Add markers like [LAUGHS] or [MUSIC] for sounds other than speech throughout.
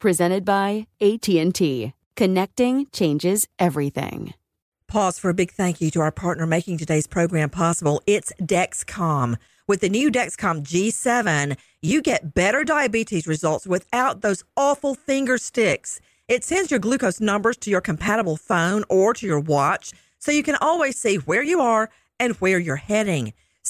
presented by AT&T. Connecting changes everything. Pause for a big thank you to our partner making today's program possible. It's Dexcom. With the new Dexcom G7, you get better diabetes results without those awful finger sticks. It sends your glucose numbers to your compatible phone or to your watch so you can always see where you are and where you're heading.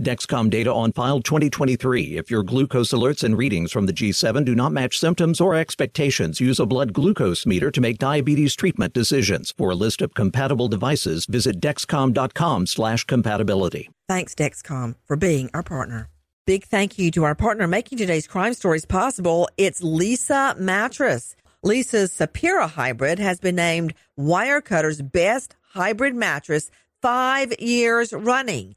Dexcom data on file 2023. If your glucose alerts and readings from the G7 do not match symptoms or expectations, use a blood glucose meter to make diabetes treatment decisions. For a list of compatible devices, visit dexcom.com/compatibility. Thanks Dexcom for being our partner. Big thank you to our partner making today's crime stories possible. It's Leesa Mattress. Leesa's Sapira hybrid has been named Wirecutter's best hybrid mattress 5 years running.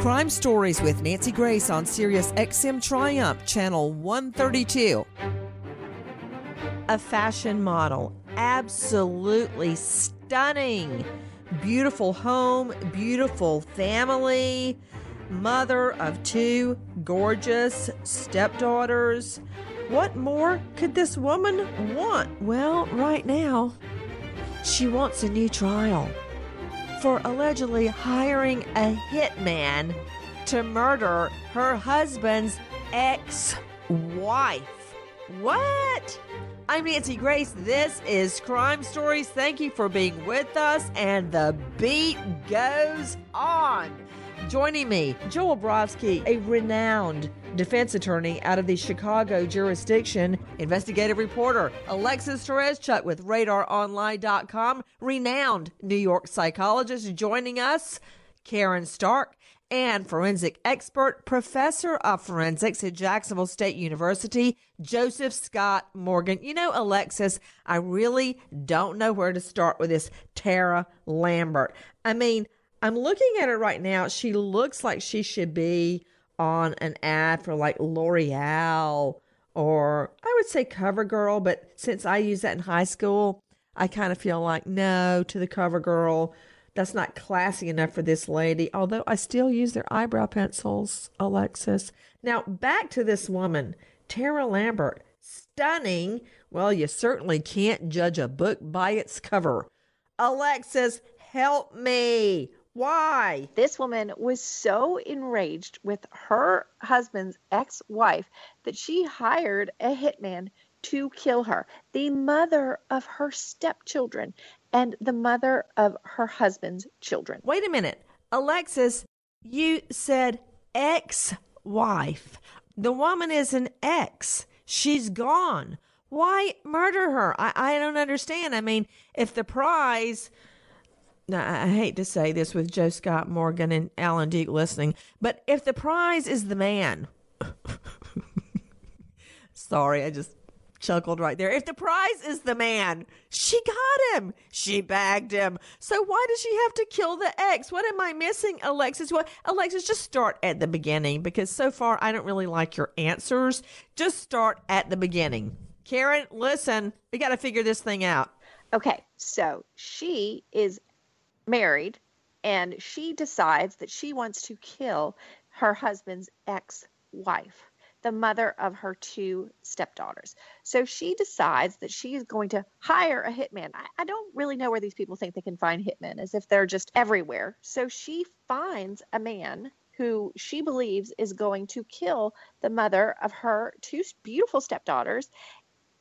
Crime Stories with Nancy Grace on Sirius XM Triumph, Channel 132. A fashion model, absolutely stunning. Beautiful home, beautiful family, mother of two gorgeous stepdaughters. What more could this woman want? Well, right now, she wants a new trial for allegedly hiring a hitman to murder her husband's ex wife. What? I'm Nancy Grace. This is Crime Stories. Thank you for being with us, and the beat goes on. Joining me, Joel Brodsky, a renowned defense attorney out of the Chicago jurisdiction, investigative reporter Alexis Tereszcuk with RadarOnline.com, renowned New York psychologist joining us, Karen Stark, and forensic expert, professor of forensics at Jacksonville State University, Joseph Scott Morgan. You know, Alexis, I really don't know where to start with this Tara Lambert. I mean, I'm looking at her right now. She looks like she should be on an ad for like L'Oreal or I would say CoverGirl, but since I used that in high school, I kind of feel like no to the CoverGirl. That's not classy enough for this lady, although I still use their eyebrow pencils, Alexis. Now, back to this woman, Tara Lambert. Stunning. Well, you certainly can't judge a book by its cover. Alexis, help me. Why? This woman was so enraged with her husband's ex wife that she hired a hitman to kill her, the mother of her stepchildren and the mother of her husband's children. Wait a minute. Alexis, you said ex wife. The woman is an ex. She's gone. Why murder her? I, I don't understand. I mean, if the prize now, I hate to say this with Joe Scott Morgan and Alan Duke listening, but if the prize is the man, [LAUGHS] Sorry, I just chuckled right there. If the prize is the man, she got him. She bagged him. So why does she have to kill the ex? What am I missing, Alexis? Well, Alexis, just start at the beginning because so far I don't really like your answers. Just start at the beginning. Karen, listen, we got to figure this thing out. Okay, so she is married and she decides that she wants to kill her husband's ex wife the mother of her two stepdaughters. So she decides that she is going to hire a hitman. I, I, don't really know where these people think they can find hitmen, as if they're just everywhere. So she finds a man who she believes is going to kill the mother of her two beautiful stepdaughters.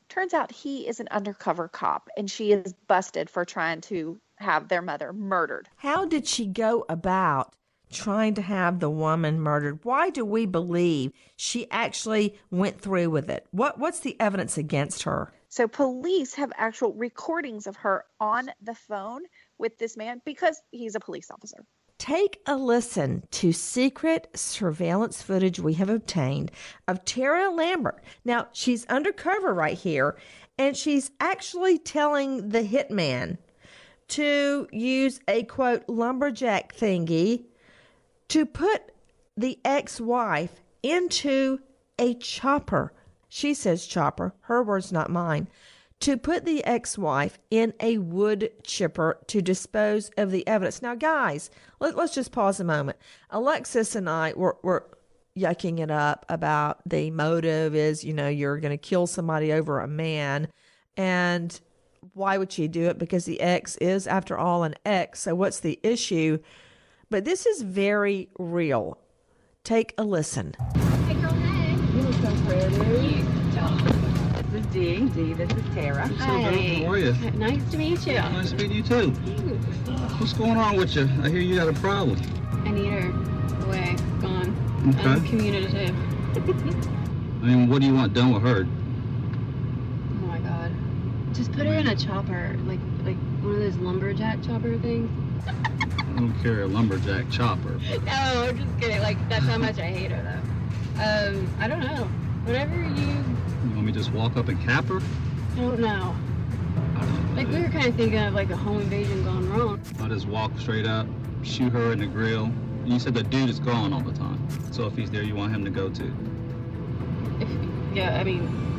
Turns out he is an undercover cop, and she is busted for trying to have their mother murdered. How did she go about trying to have the woman murdered. Why do we believe she actually went through with it? What what's the evidence against her? So police have actual recordings of her on the phone with this man because he's a police officer. Take a listen to secret surveillance footage we have obtained of Tara Lambert. Now, she's undercover right here, and she's actually telling the hitman to use a quote lumberjack thingy to put the ex wife into a chopper. She says chopper, her words, not mine. To put the ex wife in a wood chipper to dispose of the evidence. Now, guys, let, us just pause a moment. Alexis and I were, were yucking it up about the motive is, you know, you're going to kill somebody over a man. And why would she do it? Because the ex is, after all, an ex. So, what's the issue? But this is very real. Take a listen. Hey, girl, hey. You look so pretty. This is Dee. Dee, this is Tara. Hi. How are you? Nice to meet you. Nice to meet you too. What's going on with you? I hear you got a problem. I need her away, gone. Okay. I'm communicative. [LAUGHS] I mean, what do you want done with her? Just put her in a chopper, like like one of those lumberjack chopper things. I don't carry a lumberjack chopper. [LAUGHS] no, I'm just kidding. Like that's how much I hate her though. Um, I don't know. Whatever you. You want me to just walk up and cap her? I don't know. Like we were kind of thinking of like a home invasion gone wrong. I'll just walk straight up, shoot her in the grill. You said the dude is gone all the time. So if he's there, you want him to go too. If, yeah, I mean, I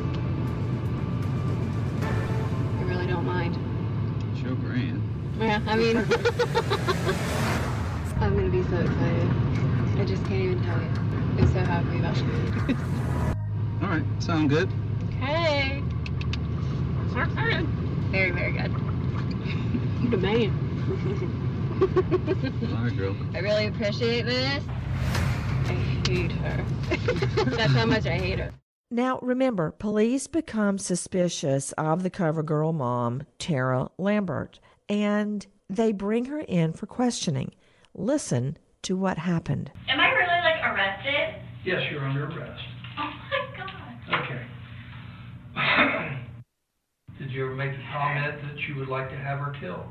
really don't mind. Your grand. Yeah, I mean, [LAUGHS] I'm gonna be so excited. I just can't even tell you. I'm so happy about you. All right, sound good. Okay. Very, very good. [LAUGHS] You the man. All right, girl. I really appreciate this. I hate her. [LAUGHS] That's how much I hate her. Now, remember, police become suspicious of the cover girl mom, Tara Lambert, and they bring her in for questioning. Listen to what happened. Am I really like arrested? Yes, you're under arrest. Oh my god. Okay. [CLEARS THROAT] Did you ever make the comment that you would like to have her killed?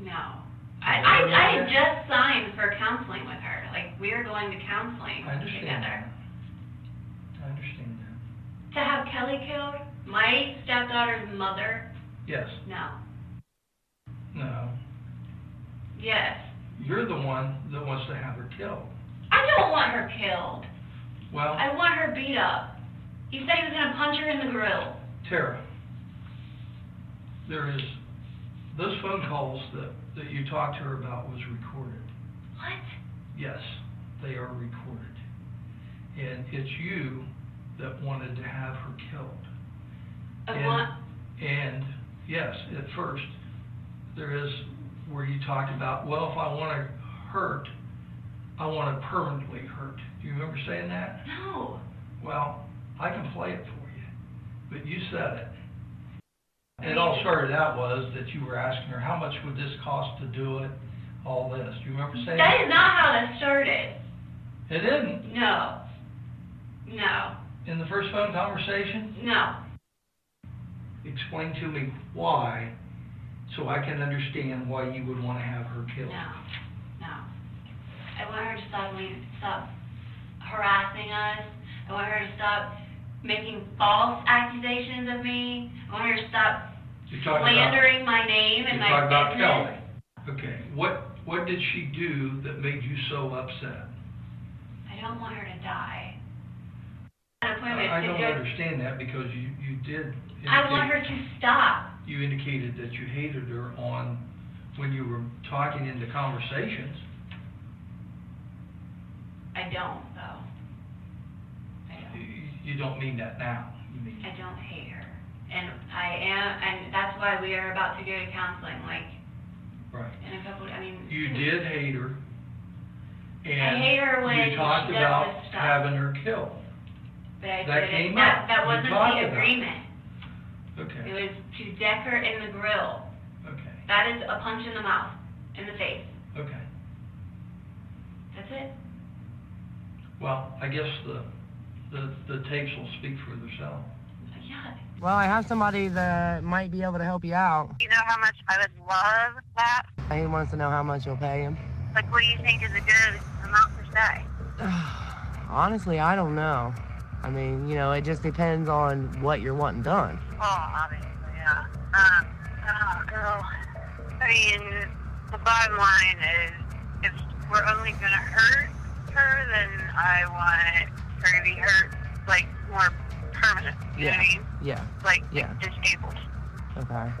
No. I, I, I had just signed for counseling with her. Like, we are going to counseling I understand together. that. I understand that. To have Kelly killed? My stepdaughter's mother? Yes. No. No. Yes. You're the one that wants to have her killed. I don't want her killed. Well, I want her beat up. He said he was going to punch her in the grill. Tara, there is, those phone calls that, that you talked to her about was recorded. What? Yes, they are recorded. And it's you that wanted to have her killed. I And-. And yes, at first, there is where you talked about, well, if I want to hurt, I want to permanently hurt. Do you remember saying that? No. Well, I can play it for you, but you said it. And it all started out was that you were asking her, how much would this cost to do it, all this. Do you remember saying That that? is not how that started. It didn't. No. No. In the first phone conversation? No. Explain to me why, so I can understand why you would want to have her killed. No. No. I want her to stop stop harassing us. I want her to stop making false accusations of me. I want her to stop about, slandering my name and you're my talking about business. Kelly. Okay, what, what did she do that made you so upset? I don't want her to die. An appointment I I don't understand that because you, you did I want her indicate, to stop. you indicated that you hated her on, when you were talking in the conversations. I don't, though. I don't. You- You don't mean that now, you mean, I don't hate her. And I am, and that's why we are about to go to counseling, like, right. in a couple, I mean. You did hate her. And hate her when you talked she does about this stuff. having her killed. But I that didn't, came that, up. that You wasn't talked the about it. agreement. It Okay, was to deck her in the grill. okay, That is a punch in the mouth, in the face. okay. That's it. Well, I guess the, the, the tapes will speak for themselves. Yeah. Well, I have somebody that might be able to help you out. You know how much I would love that? He wants to know how much you'll pay him. Like, what do you think is a good amount per day? [SIGHS] Honestly, I don't know. I mean, you know, it just depends on what you're wanting done. Oh, obviously, yeah. Um, oh, girl. I mean, the bottom line is, if we're only gonna hurt her, then I want her to be hurt, like, more permanent. You know what I mean? Yeah. Like, Yeah. disabled. Okay.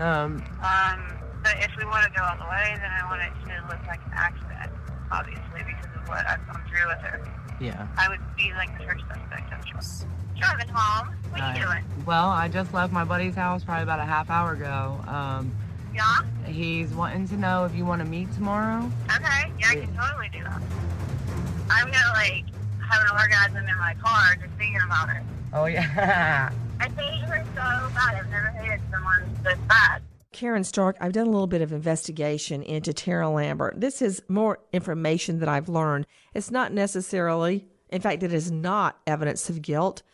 Um, Um, but if we want to go all the way, then I want it to look like an accident, obviously, because of what I've gone through with her. Yeah. I would be like the first suspect, I'm sure. Driving home. What are you Uh, doing? Well, I just left my buddy's house probably about a half hour ago. Um, Yeah? he's wanting to know if you want to meet tomorrow. Okay. Yeah, I can totally do that. I'm gonna, like, have an orgasm in my car just thinking about it. Oh, yeah. [LAUGHS] I hate her so bad. I've never hated someone this bad. Karen Stark, I've done a little bit of investigation into Tara Lambert. This is more information that I've learned. It's not necessarily, in fact, it is not evidence of guilt,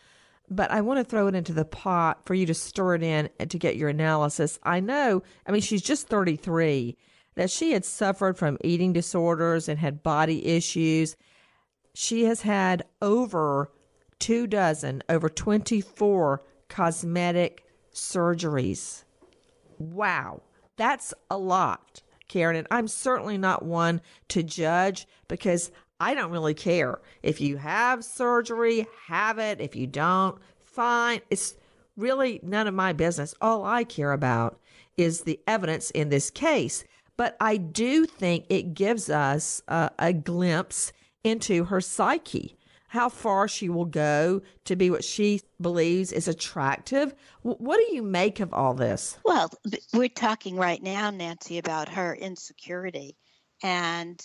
but I want to throw it into the pot for you to stir it in and to get your analysis. I know, I mean, she's just 33, that she had suffered from eating disorders and had body issues. She has had over two dozen, over 24 cosmetic surgeries. Wow, that's a lot, Karen. And I'm certainly not one to judge because I don't really care. If you have surgery, have it. If you don't, fine. It's really none of my business. All I care about is the evidence in this case. But I do think it gives us uh, a glimpse into her psyche how far she will go to be what she believes is attractive. What do you make of all this? Well, we're talking right now, Nancy, about her insecurity and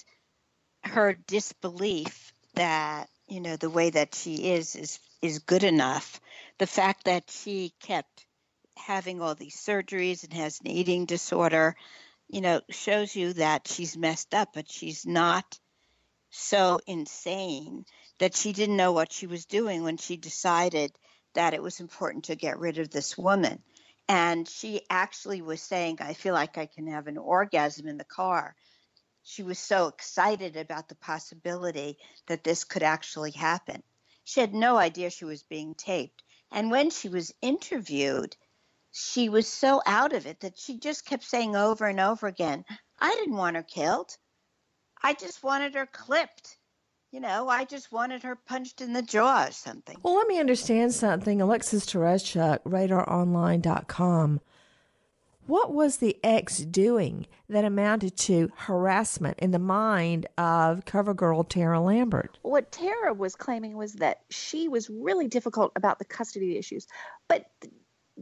her disbelief that you know the way that she is is is good enough. The fact that she kept having all these surgeries and has an eating disorder, you know, shows you that she's messed up, but she's not so insane that she didn't know what she was doing when she decided that it was important to get rid of this woman. And she actually was saying, I feel like I can have an orgasm in the car. She was so excited about the possibility that this could actually happen. She had no idea she was being taped. And when she was interviewed, she was so out of it that she just kept saying over and over again, I didn't want her killed. I just wanted her clipped. You know, I just wanted her punched in the jaw or something. Well, let me understand something. Alexis Tereszcuk, radaronline.com. What was the ex doing that amounted to harassment in the mind of cover girl Tara Lambert? What Tara was claiming was that she was really difficult about the custody issues, but th-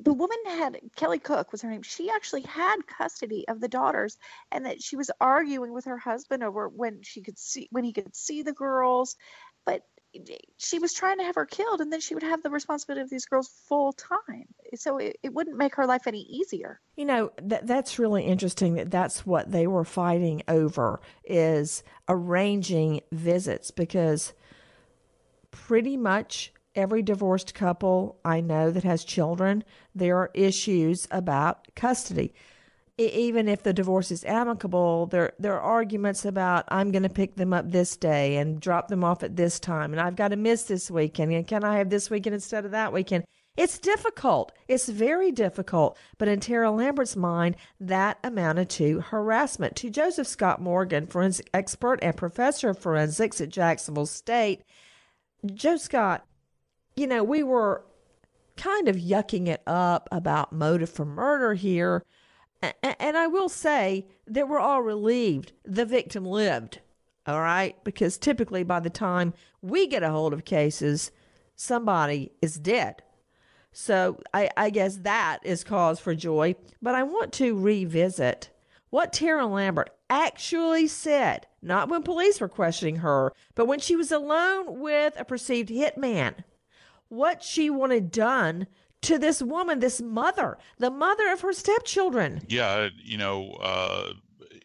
the woman had Kelly Cook was her name. She actually had custody of the daughters, and that she was arguing with her husband over when she could see when he could see the girls, but she was trying to have her killed, and then she would have the responsibility of these girls full time. So it, it wouldn't make her life any easier. You know, that that's really interesting that that's what they were fighting over is arranging visits because pretty much every divorced couple I know that has children, there are issues about custody. even if the divorce is amicable, there there are arguments about I'm going to pick them up this day and drop them off at this time, and I've got to miss this weekend, and can I have this weekend instead of that weekend? It's difficult. It's very difficult. But in Tara Lambert's mind, that amounted to harassment. To Joseph Scott Morgan, forensic expert and professor of forensics at Jacksonville State, Joe Scott, you know, we were kind of yucking it up about motive for murder here. And I will say that we're all relieved the victim lived, all right? Because typically by the time we get a hold of cases, somebody is dead. So I, I guess that is cause for joy. But I want to revisit what Tara Lambert actually said, not when police were questioning her, but when she was alone with a perceived hitman. What she wanted done to this woman, this mother, the mother of her stepchildren. Yeah, you know, uh,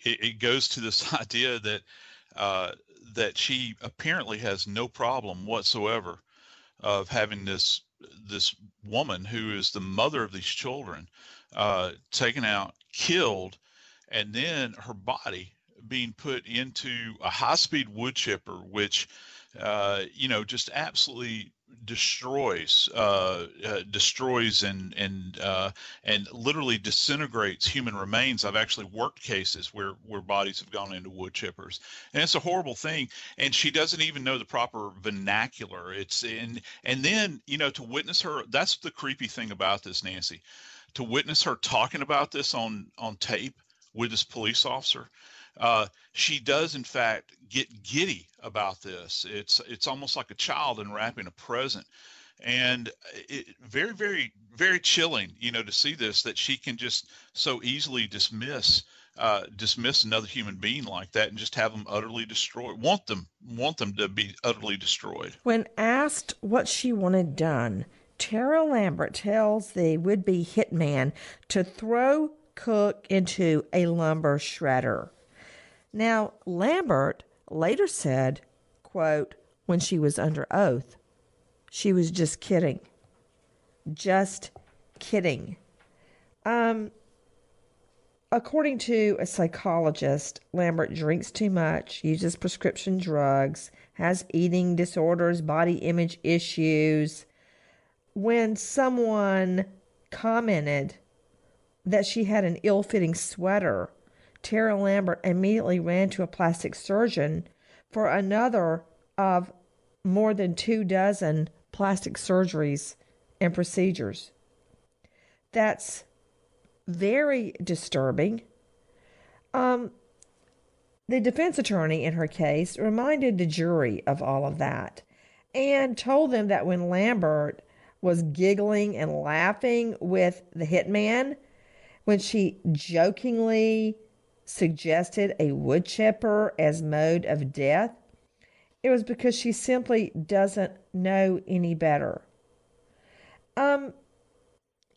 it, it, goes to this [LAUGHS] idea that uh, that she apparently has no problem whatsoever of having this this woman who is the mother of these children uh, taken out, killed, and then her body being put into a high-speed wood chipper, which uh, you know just absolutely destroys uh, uh, destroys and and uh, and literally disintegrates human remains. I've actually worked cases where where bodies have gone into wood chippers, and it's a horrible thing. And she doesn't even know the proper vernacular. It's and and then you know to witness her. That's the creepy thing about this, Nancy. To witness her talking about this on on tape with this police officer uh, she does in fact get giddy about this. It's it's almost like a child unwrapping a present, and it, very very very chilling, you know, to see this that she can just so easily dismiss. Uh, dismiss another human being like that and just have them utterly destroyed want them want them to be utterly destroyed when asked what she wanted done tara lambert tells the would-be hitman to throw cook into a lumber shredder now, Lambert later said, quote, when she was under oath, she was just kidding. Just kidding. Um, according to a psychologist, Lambert drinks too much, uses prescription drugs, has eating disorders, body image issues. When someone commented that she had an ill fitting sweater Tara Lambert immediately ran to a plastic surgeon for another of more than two dozen plastic surgeries and procedures. That's very disturbing. Um, the defense attorney in her case reminded the jury of all of that and told them that when Lambert was giggling and laughing with the hitman, when she jokingly suggested a wood chipper as mode of death, it was because she simply doesn't know any better. Um,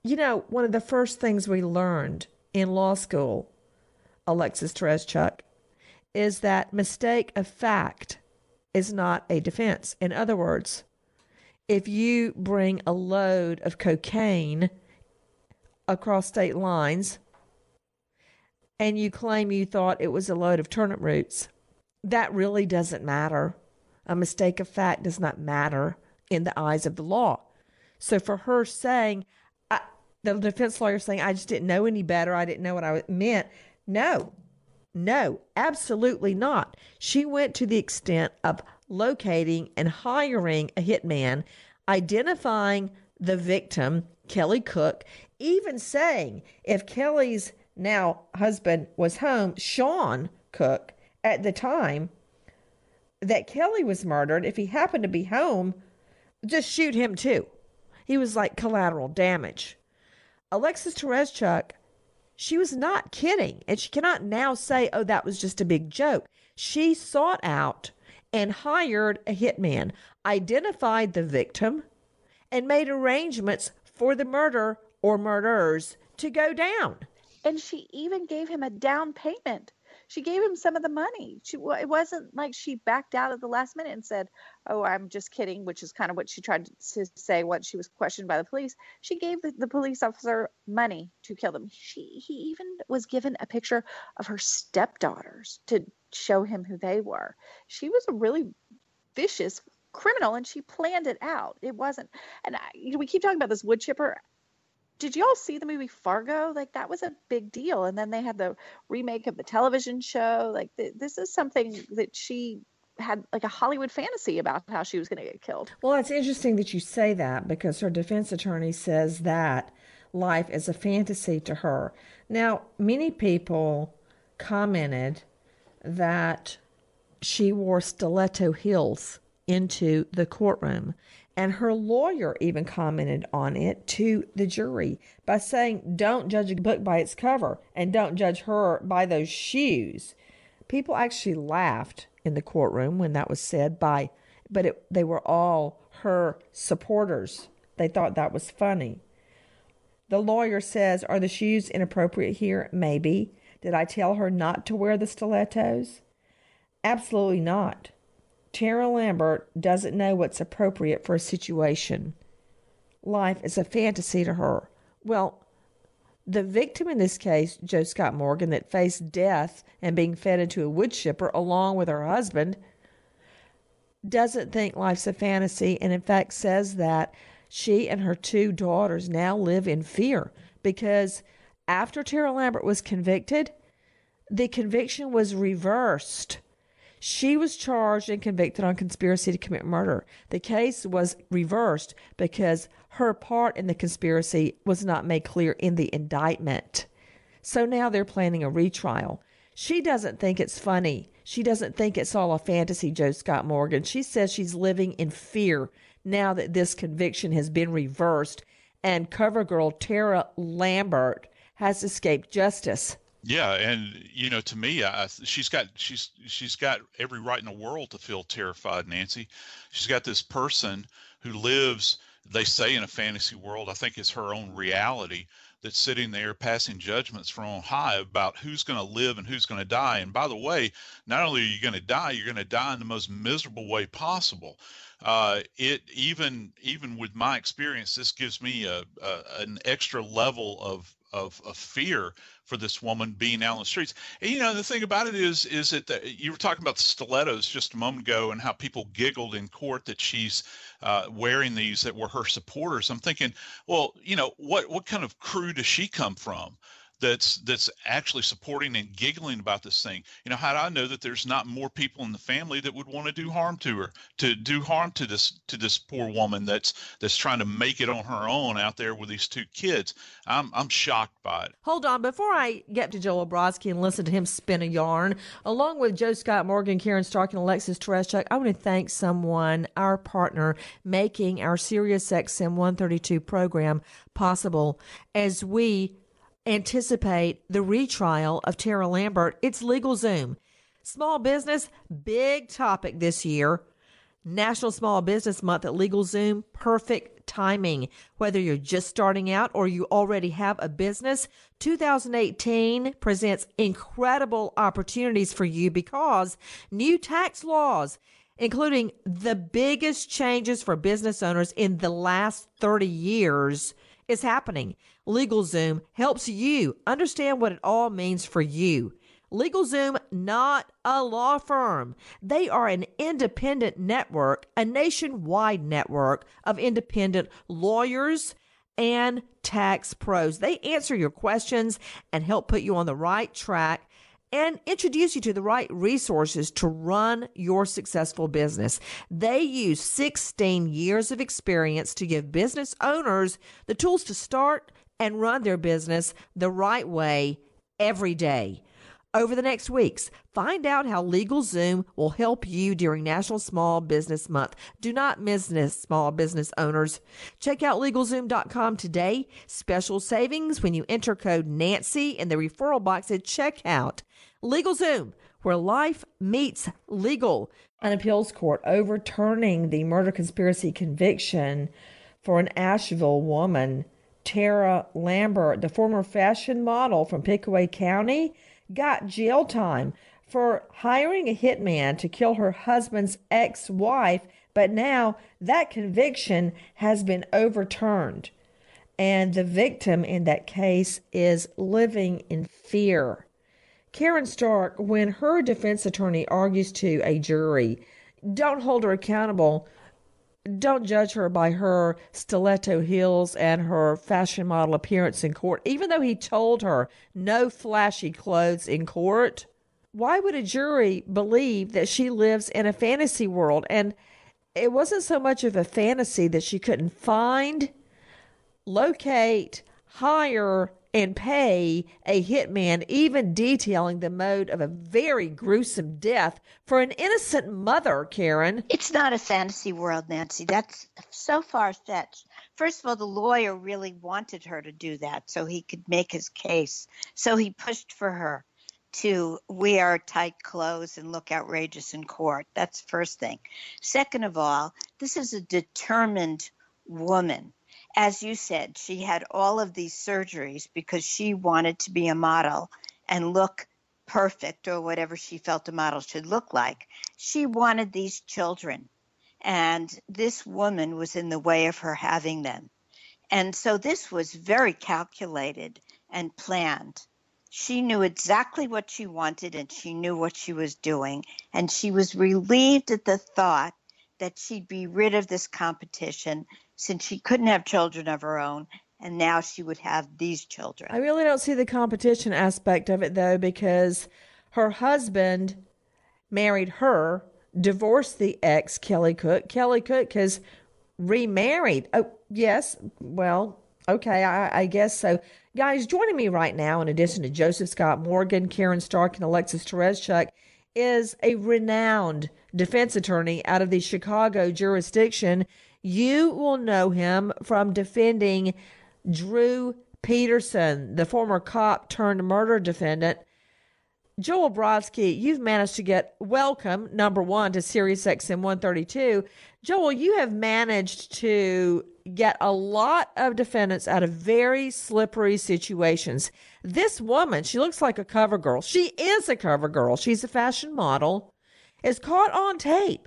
you know, one of the first things we learned in law school, Alexis Tereszcuk, is that mistake of fact is not a defense. In other words, if you bring a load of cocaine across state lines and you claim you thought it was a load of turnip roots, that really doesn't matter. A mistake of fact does not matter in the eyes of the law. So for her saying, the defense lawyer saying, I just didn't know any better, I didn't know what I meant, no, no, absolutely not. She went to the extent of locating and hiring a hitman, identifying the victim, Kelly Cook, even saying if Kelly's now husband was home, Sean Cook, at the time that Kelly was murdered, if he happened to be home, just shoot him too. He was like collateral damage. Alexis Tereszcuk, she was not kidding, and she cannot now say, oh, that was just a big joke. She sought out and hired a hitman, identified the victim, and made arrangements for the murder or murderers to go down. And she even gave him a down payment. she gave him some of the money. She it wasn't like she backed out at the last minute and said, "Oh, I'm just kidding," which is kind of what she tried to say when she was questioned by the police. She gave the, the police officer money to kill them. She he even was given a picture of her stepdaughters to show him who they were. She was a really vicious criminal and she planned it out. It wasn't, and I, you know, we keep talking about this wood chipper. Did you all see the movie Fargo? Like that was a big deal. And then they had the remake of the television show. Like th- this is something that she had like a Hollywood fantasy about how she was going to get killed. Well, it's interesting that you say that because her defense attorney says that life is a fantasy to her. Now, many people commented that she wore stiletto heels into the courtroom. And her lawyer even commented on it to the jury by saying, Don't judge a book by its cover and don't judge her by those shoes. People actually laughed in the courtroom when that was said by, but it, they were all her supporters. They thought that was funny. The lawyer says, Are the shoes inappropriate here? Maybe. Did I tell her not to wear the stilettos? Absolutely not. Tara Lambert doesn't know what's appropriate for a situation. Life is a fantasy to her. Well, the victim in this case, Joe Scott Morgan, that faced death and being fed into a wood chipper along with her husband, doesn't think life's a fantasy and, in fact, says that she and her two daughters now live in fear because after Tara Lambert was convicted, the conviction was reversed. She was charged and convicted on conspiracy to commit murder. The case was reversed because her part in the conspiracy was not made clear in the indictment. So now they're planning a retrial. She doesn't think it's funny. She doesn't think it's all a fantasy, Joe Scott Morgan. She says she's living in fear now that this conviction has been reversed and cover girl Tara Lambert has escaped justice. Yeah, and you know, to me, I, she's got she's she's got every right in the world to feel terrified, Nancy. She's got this person who lives, they say, in a fantasy world. I think it's her own reality that's sitting there passing judgments from on high about who's going to live and who's going to die. And by the way, not only are you going to die, you're going to die in the most miserable way possible. Uh, it even even with my experience, this gives me a, a an extra level of of, of fear for this woman being out on the streets. And, you know, the thing about it is, is that the, you were talking about the stilettos just a moment ago and how people giggled in court that she's uh, wearing these that were her supporters. I'm thinking, well, you know, what what kind of crew does she come from? That's that's actually supporting and giggling about this thing. You know, how do I know that there's not more people in the family that would want to do harm to her, to do harm to this to this poor woman that's that's trying to make it on her own out there with these two kids? I'm I'm shocked by it. Hold on, before I get to Joel Brodsky and listen to him spin a yarn, along with Joe Scott Morgan, Karen Stark, and Alexis Tereszcuk, I want to thank someone, our partner, making our Sirius XM 132 program possible as we anticipate the retrial of Tara Lambert. It's LegalZoom. Small business, big topic this year. National Small Business Month at LegalZoom, perfect timing. Whether you're just starting out or you already have a business, 2018 presents incredible opportunities for you because new tax laws, including the biggest changes for business owners in the last 30 years, is happening. LegalZoom helps you understand what it all means for you. LegalZoom, not a law firm. They are an independent network, a nationwide network of independent lawyers and tax pros. They answer your questions and help put you on the right track and introduce you to the right resources to run your successful business. They use 16 years of experience to give business owners the tools to start and run their business the right way every day. Over the next weeks, find out how LegalZoom will help you during National Small Business Month. Do not miss this, small business owners. Check out LegalZoom.com today. Special savings when you enter code Nancy in the referral box at checkout. LegalZoom, where life meets legal. An appeals court overturning the murder conspiracy conviction for an Ashville woman Tara Lambert, the former fashion model from Pickaway County, got jail time for hiring a hitman to kill her husband's ex wife, but now that conviction has been overturned. And the victim in that case is living in fear. Karen Stark, when her defense attorney argues to a jury, don't hold her accountable. Don't judge her by her stiletto heels and her fashion model appearance in court. Even though he told her no flashy clothes in court, why would a jury believe that she lives in a fantasy world? And it wasn't so much of a fantasy that she couldn't find, locate, hire, and pay a hitman, even detailing the mode of a very gruesome death for an innocent mother, Karen. It's not a fantasy world, Nancy. That's so far fetched. First of all, the lawyer really wanted her to do that so he could make his case. So he pushed for her to wear tight clothes and look outrageous in court. That's first thing. Second of all, this is a determined woman as you said, she had all of these surgeries because she wanted to be a model and look perfect or whatever she felt a model should look like. She wanted these children. And this woman was in the way of her having them. And so this was very calculated and planned. She knew exactly what she wanted and she knew what she was doing. And she was relieved at the thought that she'd be rid of this competition since she couldn't have children of her own and now she would have these children. I really don't see the competition aspect of it though because her husband married her, divorced the ex Kelly Cook. Kelly Cook has remarried. Oh, yes. Well, okay, I, I guess so. Guys, joining me right now, in addition to Joseph Scott Morgan, Karen Stark, and Alexis Tereszcuk, is a renowned defense attorney out of the Chicago jurisdiction. You will know him from defending Drew Peterson, the former cop turned murder defendant. Joel Brodsky, you've managed to get welcome, number one, to Sirius XM 132. Joel, you have managed to get a lot of defendants out of very slippery situations. This woman, she looks like a cover girl. She is a cover girl. She's a fashion model, is caught on tape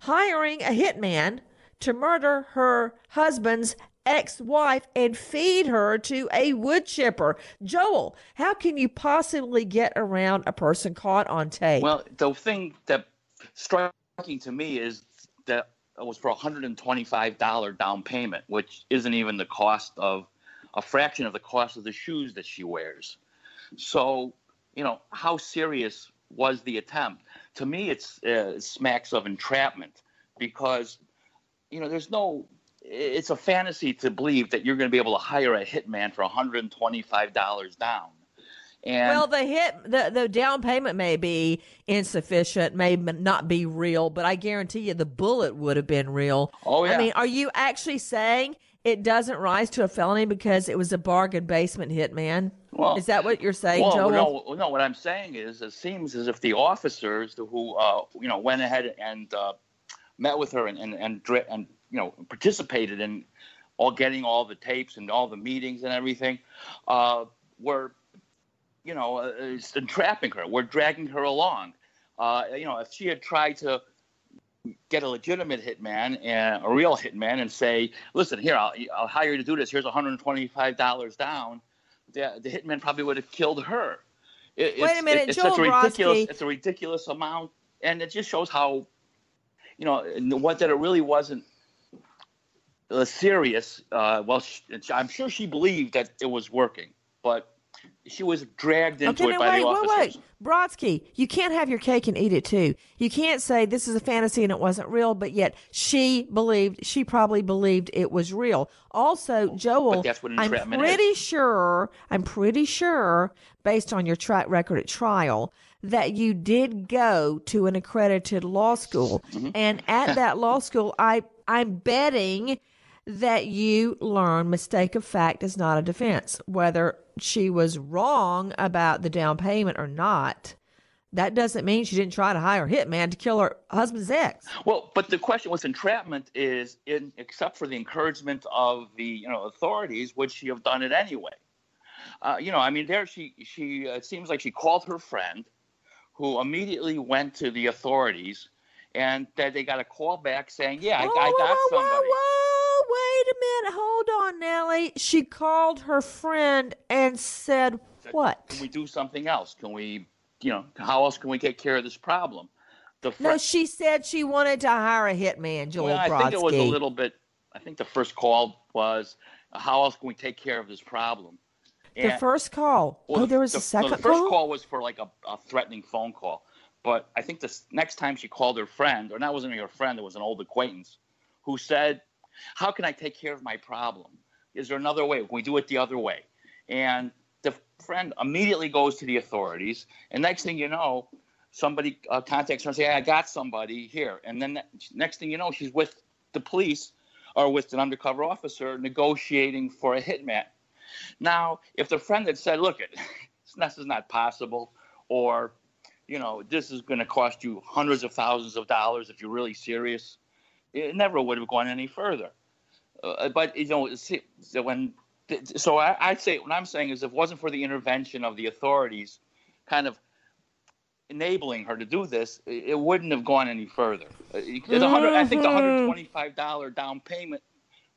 hiring a hitman to murder her husband's ex wife and feed her to a wood chipper. Joel, how can you possibly get around a person caught on tape? Well, the thing that striking to me is that it was for a $125 down payment, which isn't even the cost of a fraction of the cost of the shoes that she wears. So, you know, how serious was the attempt? To me, it's uh, smacks of entrapment because you know, there's no. It's a fantasy to believe that you're going to be able to hire a hitman for 125 dollars down. And well, the hit the the down payment may be insufficient, may not be real, but I guarantee you the bullet would have been real. Oh yeah. I mean, are you actually saying it doesn't rise to a felony because it was a bargain basement hitman? Well, is that what you're saying, well, Joel? No, no. What I'm saying is, it seems as if the officers who, uh, you know, went ahead and uh, met with her and and and, and you know participated in all getting all the tapes and all the meetings and everything uh, were you know uh, entrapping her. We're dragging her along. Uh, you know if she had tried to get a legitimate hitman and a real hitman and say listen here i'll, I'll hire you to do this. Here's $125 down the, the hitman probably would have killed her. It, wait a minute it, it's Joel such a ridiculous Brodsky. it's a ridiculous amount and it just shows how you know, what that it really wasn't uh, serious. Uh, well, she, I'm sure she believed that it was working, but she was dragged into okay, it no, by wait, the officers. Wait, wait, Brodsky, you can't have your cake and eat it too. You can't say this is a fantasy and it wasn't real, but yet she believed, she probably believed it was real. Also, Joel, I'm pretty is. sure, I'm pretty sure, based on your track record at trial, that you did go to an accredited law school. Mm-hmm. And at that [LAUGHS] law school, I I'm betting that you learned mistake of fact is not a defense. Whether she was wrong about the down payment or not, that doesn't mean she didn't try to hire a hitman to kill her husband's ex. Well, but the question with entrapment is, in except for the encouragement of the you know authorities, would she have done it anyway? uh, you know, I mean, there she she uh, it seems like she called her friend, who immediately went to the authorities, and that they got a call back saying, "Yeah, I, I got whoa, somebody." Whoa, wait a minute. Hold on, Nellie. She called her friend and said what? Can we do something else? Can we, you know, how else can we take care of this problem? The fr- No, she said she wanted to hire a hitman, Joel well, I think it was a little bit. I think the first call was, "How else can we take care of this problem?" The first call. Well, oh, there was the, a second no, the first call? call was for like a, a threatening phone call. But I think the next time she called her friend, or that wasn't her friend, it was an old acquaintance, who said, "How can I take care of my problem? Is there another way? Can we do it the other way?" And the friend immediately goes to the authorities, and next thing you know, somebody uh, contacts her and say, "I got somebody here," and then next thing you know, she's with the police or with an undercover officer negotiating for a hitman. Now, if the friend had said, "Look, [LAUGHS] this is not possible," or you know, this is going to cost you hundreds of thousands of dollars if you're really serious, it never would have gone any further. Uh, but you know, see, so when so I, I'd say what I'm saying is, if it wasn't for the intervention of the authorities, kind of enabling her to do this, it it wouldn't have gone any further. Uh, the hundred- I think the Mhm. $125 down payment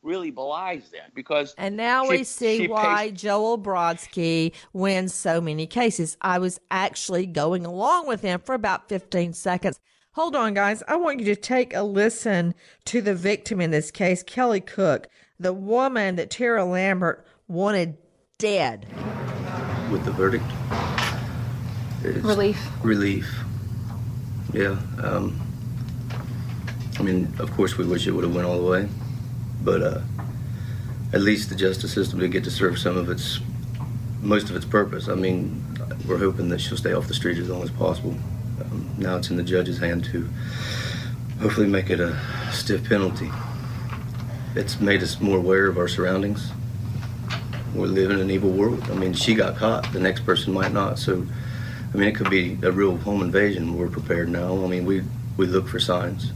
really belies that because And now she- we see why pays- Joel Brodsky wins so many cases. I was actually going along with him for about 15 seconds. Hold on, guys. I want you to take a listen to the victim in this case, Kelly Cook, the woman that Tara Lambert wanted dead. with the verdict. Relief. Relief. Yeah. Um, I mean, of course, we wish it would have went all the way, but uh, at least the justice system did get to serve some of its, most of its purpose. I mean, we're hoping that she'll stay off the street as long as possible. Now it's in the judge's hand to hopefully make it a stiff penalty. It's made us more aware of our surroundings we live in an evil world. I mean, she got caught, the next person might not. So, I mean, it could be a real home invasion. We're prepared now. I mean, we we look for signs.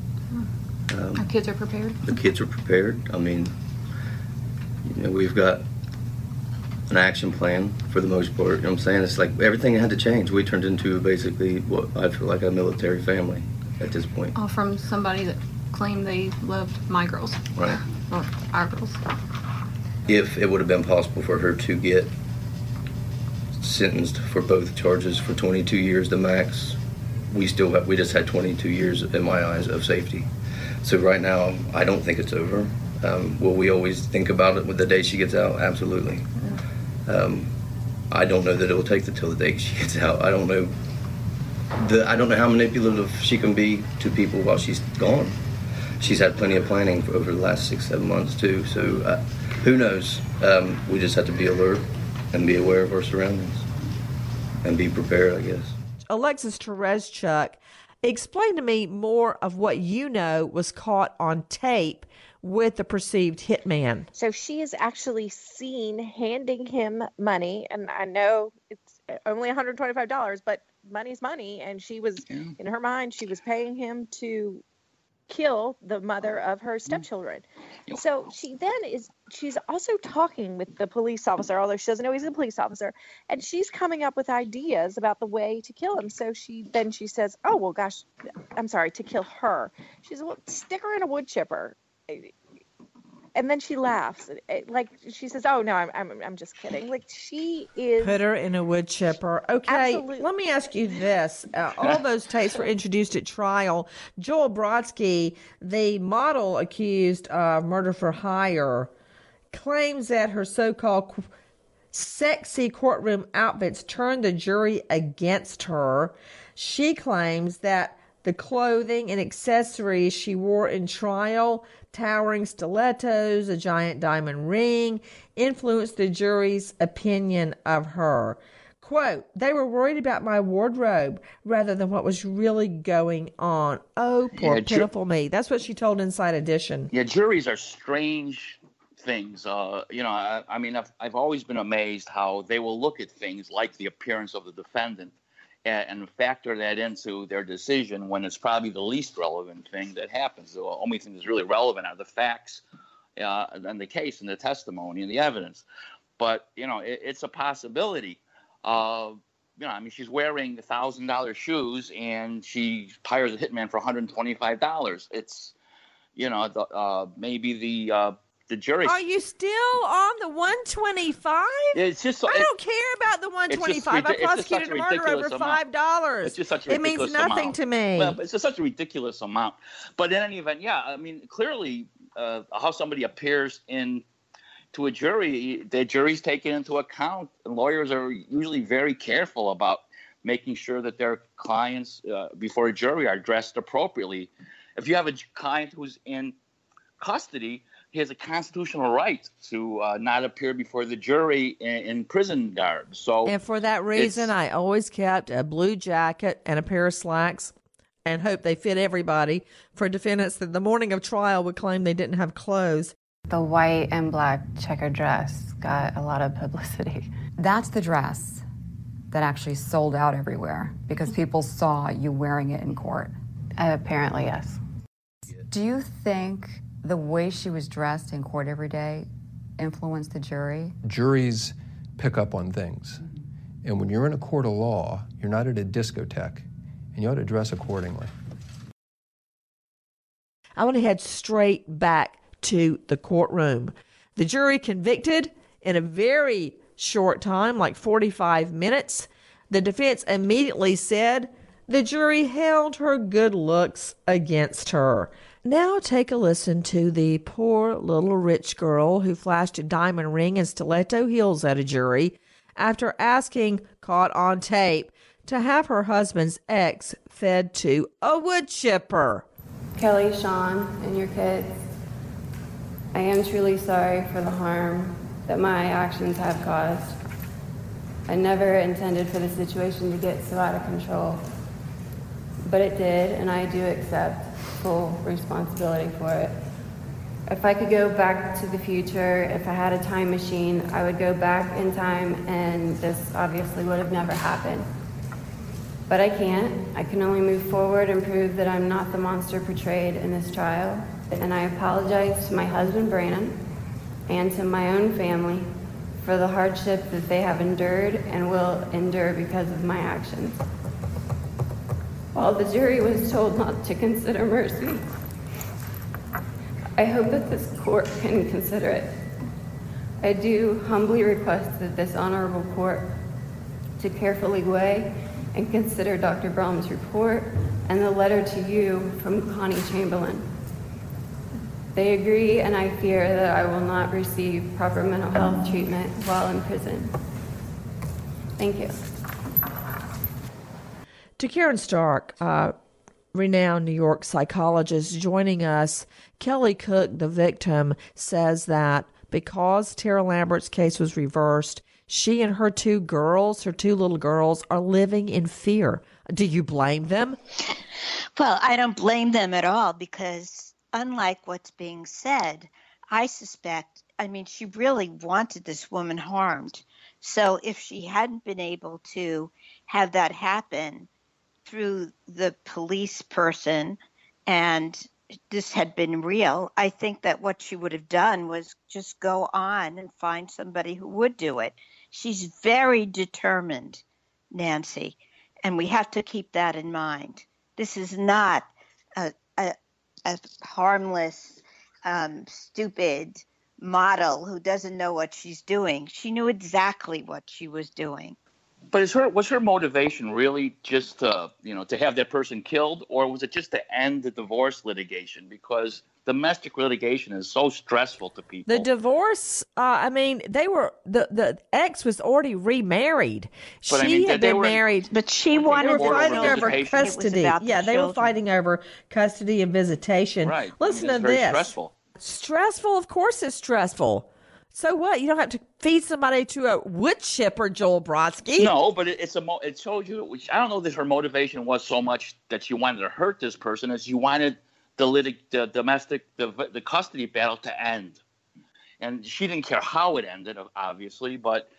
Um, Our kids are prepared. the kids are prepared. I mean, you know, we've got an action plan for the most part. You know what I'm saying? It's like everything had to change. We turned into basically what I feel like a military family at this point. All from somebody that claimed they loved my girls Right. or our girls. if it would have been possible for her to get sentenced for both charges for 22 years the max we still have, we just had 22 years in my eyes of safety so right now i don't think it's over um, will we always think about it with the day she gets out absolutely um, i don't know that it will take until the day [LAUGHS] she gets out i don't know the, i don't know how manipulative she can be to people while she's gone she's had plenty of planning for over the last six, seven months too. So uh, who knows? Um, we just have to be alert and be aware of our surroundings and be prepared, I guess. Alexis Tereszcuk, explain to me more of what you know was caught on tape with the perceived hitman. So she is actually seen handing him money, and I know it's only $125, but money's money, and she was in her mind she was paying him to kill the mother of her stepchildren. So she then is she's also talking with the police officer, although she doesn't know he's a police officer, and she's coming up with ideas about the way to kill him. So she then she says, "Oh well, gosh, I'm sorry to kill her." She says, "Well, stick her in a wood chipper." And then she laughs, like she says, "Oh no, I'm I'm, I'm just kidding." Like she is Put her in a wood chipper. Okay, Absolutely. let me ask you this. Uh, all [LAUGHS] those tapes were introduced at trial. Joel Brodsky, the model accused of murder for hire, claims that her so called sexy courtroom outfits turned the jury against her. She claims that the clothing and accessories she wore in trial, towering stilettos, a giant diamond ring, influenced the jury's opinion of her. Quote, they were worried about my wardrobe rather than what was really going on. Oh, poor Yeah, ju- pitiful me. That's what she told Inside Edition. Yeah, juries are strange things. Uh, you know, I, I mean, I've, I've always been amazed how they will look at things like the appearance of the defendant and, factor that into their decision when it's probably the least relevant thing that happens. The only thing that's really relevant are the facts uh, and the case and the testimony and the evidence. but you know, it, it's a possibility. Uh, you know, I mean, she's wearing thousand dollar shoes and she hires a hitman for one hundred twenty five dollars. It's, you know, the, uh, maybe the uh, the jury. Are you still on the 125? It's just. I it- don't care about the 125. ridi- I prosecuted a murder over five dollars. It's just such a It means nothing amount. to me. Well, it's just such a ridiculous amount. But in any event, yeah, I mean, clearly, uh, how somebody appears in to a jury, the jury's taken into account. And lawyers are usually very careful about making sure that their clients uh, before a jury are dressed appropriately. If you have a client who's in custody, he has a constitutional right to uh, not appear before the jury in, in prison garb. So, And for that reason, I always kept a blue jacket and a pair of slacks and hope they fit everybody for defendants that the morning of trial would claim they didn't have clothes. The white and black checker dress got a lot of publicity. That's the dress that actually sold out everywhere because people saw you wearing it in court. Apparently, yes. Do you think the way she was dressed in court every day influenced the jury? juries pick up on things. Mm-hmm. And when you're in a court of law, you're not at a discotheque, and you ought to dress accordingly. I want to head straight back to the courtroom. The jury convicted in a very short time, like 45 minutes. The defense immediately said the jury held her good looks against her. Now take a listen to the poor little rich girl who flashed a diamond ring and stiletto heels at a jury after asking, caught on tape, to have her husband's ex fed to a wood chipper. Kelly, Sean, and your kids, I am truly sorry for the harm that my actions have caused. I never intended for the situation to get so out of control, but it did, and I do accept full responsibility for it. If I could go back to the future, if I had a time machine, I would go back in time, and this obviously would have never happened. But I can't. I can only move forward and prove that I'm not the monster portrayed in this trial. And I apologize to my husband, Brandon, and to my own family for the hardship that they have endured and will endure because of my actions. While the jury was told not to consider mercy, I hope that this court can consider it. I do humbly request that this honorable court to carefully weigh and consider Dr. Brom's report and the letter to you from Connie Chamberlain. They agree, and I fear that I will not receive proper mental health treatment while in prison. Thank you. To Karen Stark, uh, renowned New York psychologist, joining us, Kelly Cook, the victim, says that because Tara Lambert's case was reversed, she and her two girls, her two little girls, are living in fear. Do you blame them? Well, I don't blame them at all because, unlike what's being said, I suspect, I mean, she really wanted this woman harmed. So if she hadn't been able to have that happen through the police person and this had been real, I think that what she would have done was just go on and find somebody who would do it. She's very determined, Nancy, and we have to keep that in mind. This is not a, a, a harmless, um, stupid model who doesn't know what she's doing. She knew exactly what she was doing. But is her was her motivation really just to you know to have that person killed, or was it just to end the divorce litigation? Because domestic litigation is so stressful to people. The divorce, uh, I mean, they were, the, the ex was already remarried. But, I she mean, had been wor- married. But she wanted They were fighting over visitation. It was custody. about the Yeah, they were fighting over custody and visitation. Right. Listen I mean, to it's very this. stressful. Stressful, of course, it's stressful. So what? You don't have to feed somebody to a wood chipper, Joel Brodsky. No, but it, it's a mo- it shows you. Which I don't know that her motivation was so much that she wanted to hurt this person as she wanted the litig- the domestic the the custody battle to end, and she didn't care how it ended, obviously. But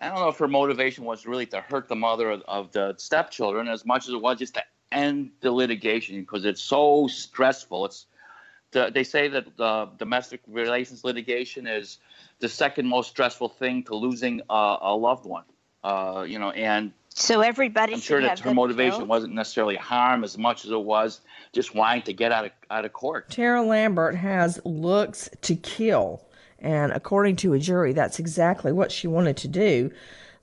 I don't know if her motivation was really to hurt the mother of, of the stepchildren as much as it was just to end the litigation because it's so stressful. It's uh, they say that uh, domestic relations litigation is the second most stressful thing to losing uh, a loved one. Uh, you know, and So everybody I'm sure that her motivation killed? wasn't necessarily harm as much as it was just wanting to get out of out of court. Tara Lambert has looks to kill, and according to a jury, that's exactly what she wanted to do.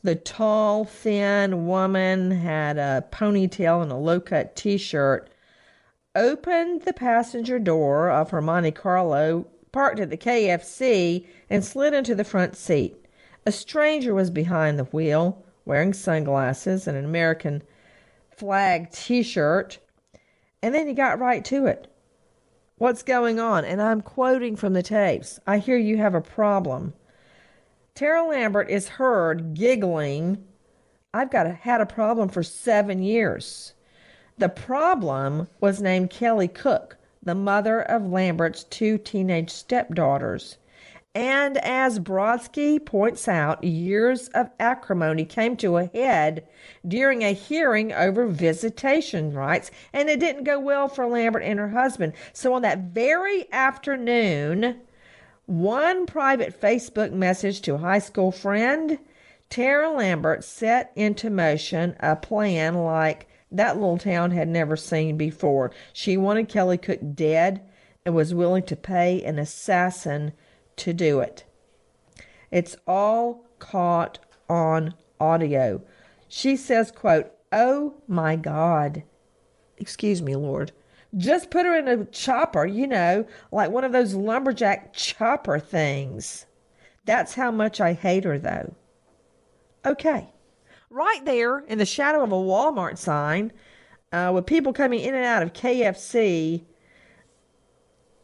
The tall, thin woman had a ponytail and a low cut t shirt, opened the passenger door of her Monte Carlo, parked at the KFC, and slid into the front seat. A stranger was behind the wheel, wearing sunglasses and an American flag t shirt. And then he got right to it. What's going on? And I'm quoting from the tapes. I hear you have a problem. Tara Lambert is heard giggling. I've got a, had a problem for seven years. The problem was named Kelly Cook, the mother of Lambert's two teenage stepdaughters. And as Brodsky points out, years of acrimony came to a head during a hearing over visitation rights, and it didn't go well for Lambert and her husband. So on that very afternoon, one private Facebook message to a high school friend, Tara Lambert set into motion a plan like that little town had never seen before. She wanted Kelly Cook dead and was willing to pay an assassin to do it. It's all caught on audio. She says, quote, "Oh my god." Excuse me, Lord. Just put her in a chopper, you know, like one of those lumberjack chopper things. That's how much I hate her, though. Okay. Right there in the shadow of a Walmart sign, uh, with people coming in and out of KFC,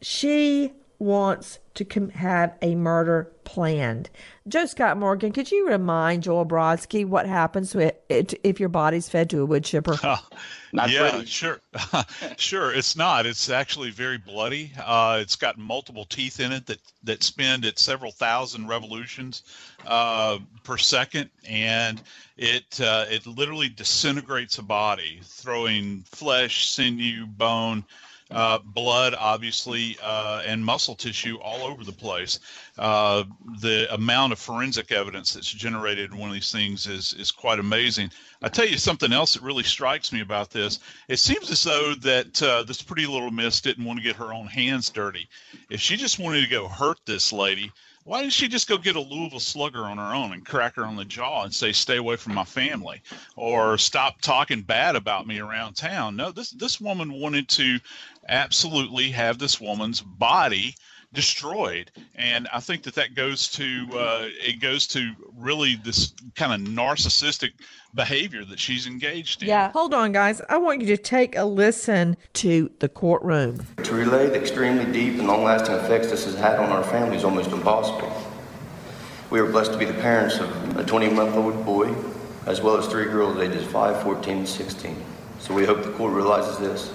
she wants to com- have a murder planned. Joe Scott Morgan, could you remind Joel Brodsky what happens if your body's fed to a wood chipper? [LAUGHS] yeah, sure, [LAUGHS] sure. It's not. It's actually very bloody. Uh, it's got multiple teeth in it that that spin at several thousand revolutions uh, per second, and it uh, it literally disintegrates a body, throwing flesh, sinew, bone. Uh, blood, obviously, uh, and muscle tissue all over the place. Uh, the amount of forensic evidence that's generated in one of these things is is quite amazing. I tell you something else that really strikes me about this. It seems as though that uh, this pretty little miss didn't want to get her own hands dirty. If she just wanted to go hurt this lady, why didn't she just go get a Louisville slugger on her own and crack her on the jaw and say, "Stay away from my family," or "Stop talking bad about me around town"? No, this this woman wanted to absolutely have this woman's body destroyed and i think that that goes to uh, it goes to really this kind of narcissistic behavior that she's engaged in Yeah. Hold on, guys. I want you to take a listen to the courtroom. To relay the extremely deep and long lasting effects this has had on our family is almost impossible. We are blessed to be the parents of a 20 month old boy, as well as three girls ages 5, 14, and 16. So we hope the court realizes this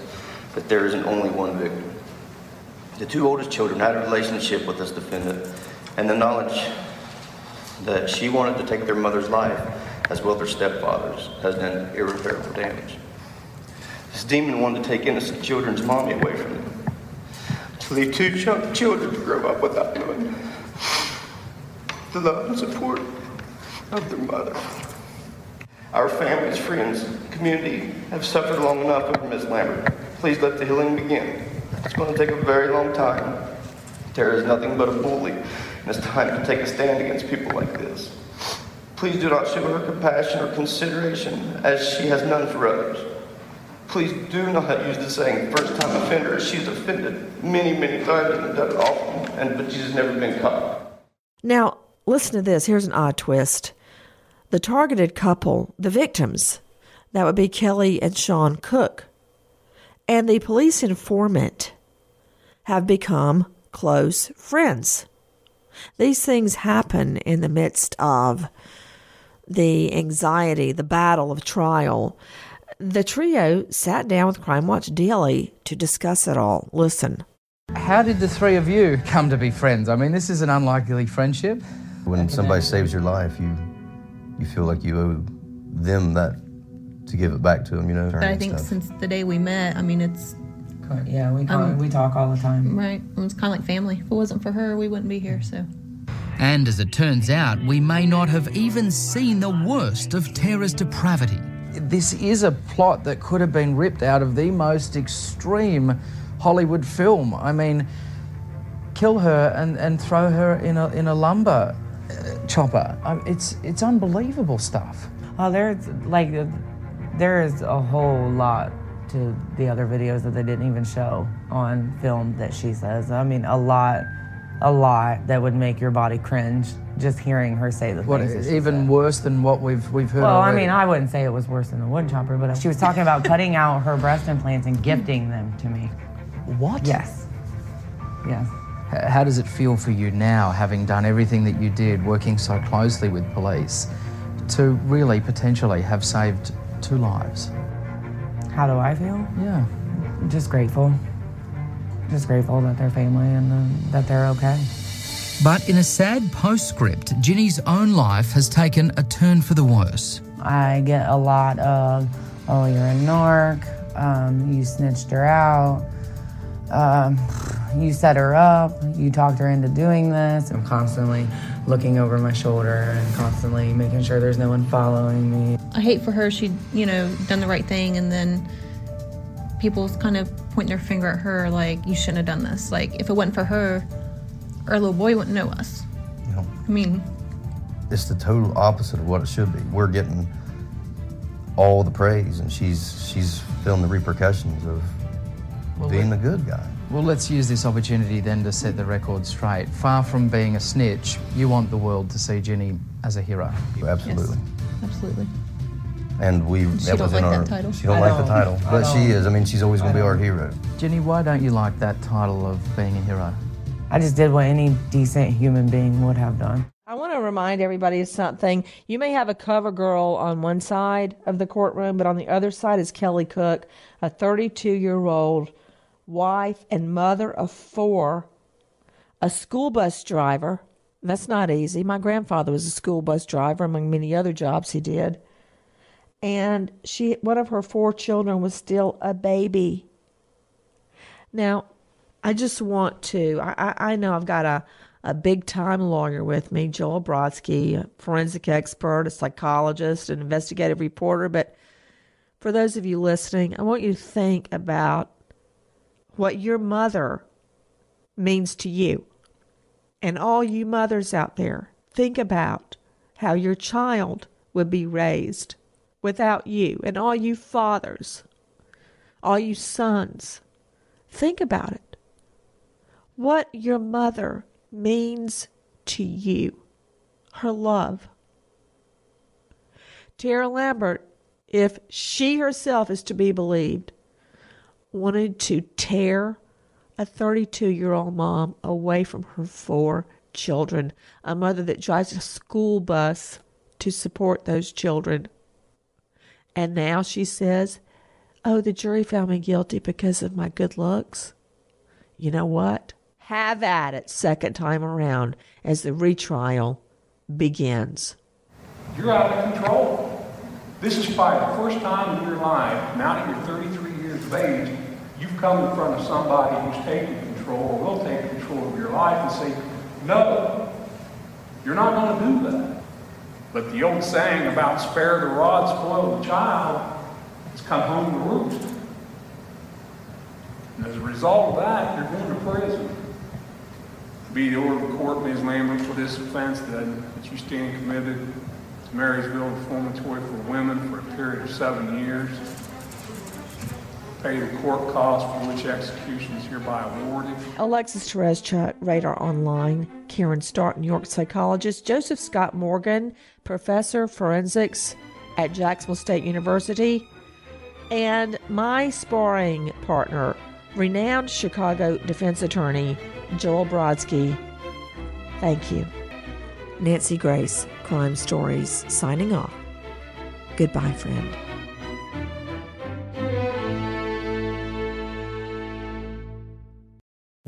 that there isn't only one victim. The two oldest children had a relationship with this defendant, and the knowledge that she wanted to take their mother's life, as well as their stepfather's, has done irreparable damage. This demon wanted to take innocent children's mommy away from them, to leave two ch- children to grow up without knowing the love and support of their mother. Our families, friends, community have suffered long enough over Ms. Lambert. Please let the healing begin. It's going to take a very long time. Tara is nothing but a bully, and it's time to take a stand against people like this. Please do not show her compassion or consideration, as she has none for others. Please do not use the saying first time offender, as she's offended many, many times and done it often, and but she's never been caught. Now, listen to this. Here's an odd twist. The targeted couple, the victims, that would be Kelly and Sean Cook, and the police informant have become close friends. These things happen in the midst of the anxiety, the battle of trial. The trio sat down with Crime Watch Daily to discuss it all. Listen. How did the three of you come to be friends? I mean, this is an unlikely friendship. When somebody saves your life, you you feel like you owe them that to give it back to them, you know. But I think since the day we met, I mean, it's Yeah, we call, Um, we talk all the time. Right. It was kind of like family. If it wasn't for her, we wouldn't be here. So. And as it turns out, we may not have even seen the worst of Tara's depravity. This is a plot that could have been ripped out of the most extreme Hollywood film. I mean, kill her and, and throw her in a, in a lumber uh, chopper. Um, it's, it's unbelievable stuff. Oh, there's like there is a whole lot to the other videos that they didn't even show on film that she says. I mean, a lot, a lot that would make your body cringe just hearing her say the What, things. even worse than what we've, we've heard Well, I mean, I wouldn't say it was worse than the wood chopper, but she was talking about cutting out her breast implants and gifting them to me. What? Yes. Yes. How does it feel for you now, having done everything that you did, working so closely with police, to really potentially have saved two lives? How do I feel? Yeah. Just grateful. Just grateful that they're family and uh, that they're okay. But in a sad postscript, Ginny's own life has taken a turn for the worse. I get a lot of, oh, you're a narc, um, you snitched her out, um, you set her up, you talked her into doing this. I'm constantly looking over my shoulder and constantly making sure there's no one following me. I hate for her. She, you know, done the right thing, and then people kind of point their finger at her, like you shouldn't have done this. Like if it wasn't for her, our little boy wouldn't know us. I mean, It's the total opposite of what it should be. We're getting all the praise, and she's she's feeling the repercussions of Well, being the good guy. Well, let's use this opportunity then to set the record straight. Far from being a snitch, you want the world to see Ginny as a hero. Absolutely. absolutely. And we She that don't was in like our that title? she don't I like the don't. title, but she is. I mean, she's always going to be our hero. Ginny, why don't you like that title of being a hero? I just did what any decent human being would have done. I want to remind everybody of something. You may have a cover girl on one side of the courtroom, but on the other side is Kelly Cook, a 32 year old wife and mother of four, a school bus driver. That's not easy. My grandfather was a school bus driver, among many other jobs he did. And she, one of her four children was still a baby. Now, I just want to. I, I, know I've got a, a big time lawyer with me, Joel Brodsky, a forensic expert, a psychologist, an investigative reporter. But for those of you listening, I want you to think about what your mother means to you. And all you mothers out there, think about how your child would be raised without you. And all you fathers, all you sons, think about it what your mother means to you, her love. Tara Lambert, if she herself is to be believed, wanted to tear a 32 year old mom away from her four children, a mother that drives a school bus to support those children. And now she says, Oh, the jury found me guilty because of my good looks. You know what? Have at it second time around as the retrial begins. You're out of control. This is probably the first time in your life, now that you're 33 years of age, come in front of somebody who's taking control or will take control of your life and say, no, you're not going to do that. But the old saying about spare the rod, spoil the child, has come home to roost. And as a result of that, you're going to prison. Be the order of the court, Ms. Lambert, for this offense that, that you stand committed to Marysville Reformatory for Women for a period of seven years. Pay the court costs for which execution is hereby awarded. Alexis Tereszcuk, Radar Online, Karen Stark, New York psychologist, Joseph Scott Morgan, professor of forensics at Jacksonville State University, and my sparring partner, renowned Chicago defense attorney Joel Brodsky. Thank you. Nancy Grace, Crime Stories, signing off. Goodbye, friend.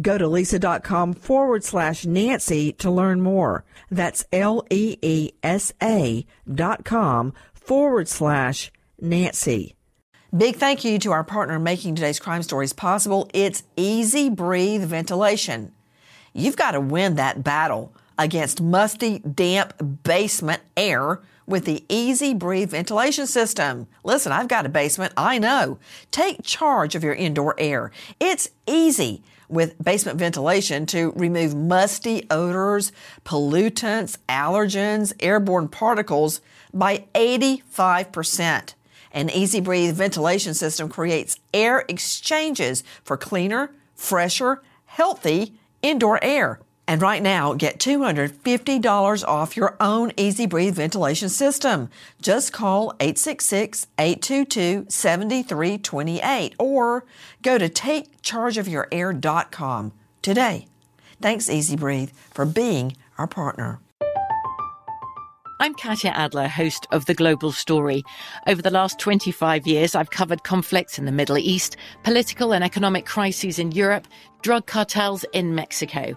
Go to leesa.com forward slash Nancy to learn more. That's L E E S A dot com forward slash Nancy. Big thank you to our partner making today's crime stories possible. It's Easy Breathe Ventilation. You've got to win that battle against musty, damp basement air with the Easy Breathe ventilation system. Listen, I've got a basement, I know. Take charge of your indoor air. It's easy with basement ventilation to remove musty odors, pollutants, allergens, airborne particles by 85%. An Easy Breathe ventilation system creates air exchanges for cleaner, fresher, healthy indoor air. And right now, get $250 off your own Easy Breathe ventilation system. Just call 866-822-7328 or go to takechargeofyourair.com today. Thanks Easy Breathe for being our partner. I'm Katya Adler, host of The Global Story. Over the last 25 years, I've covered conflicts in the Middle East, political and economic crises in Europe, drug cartels in Mexico.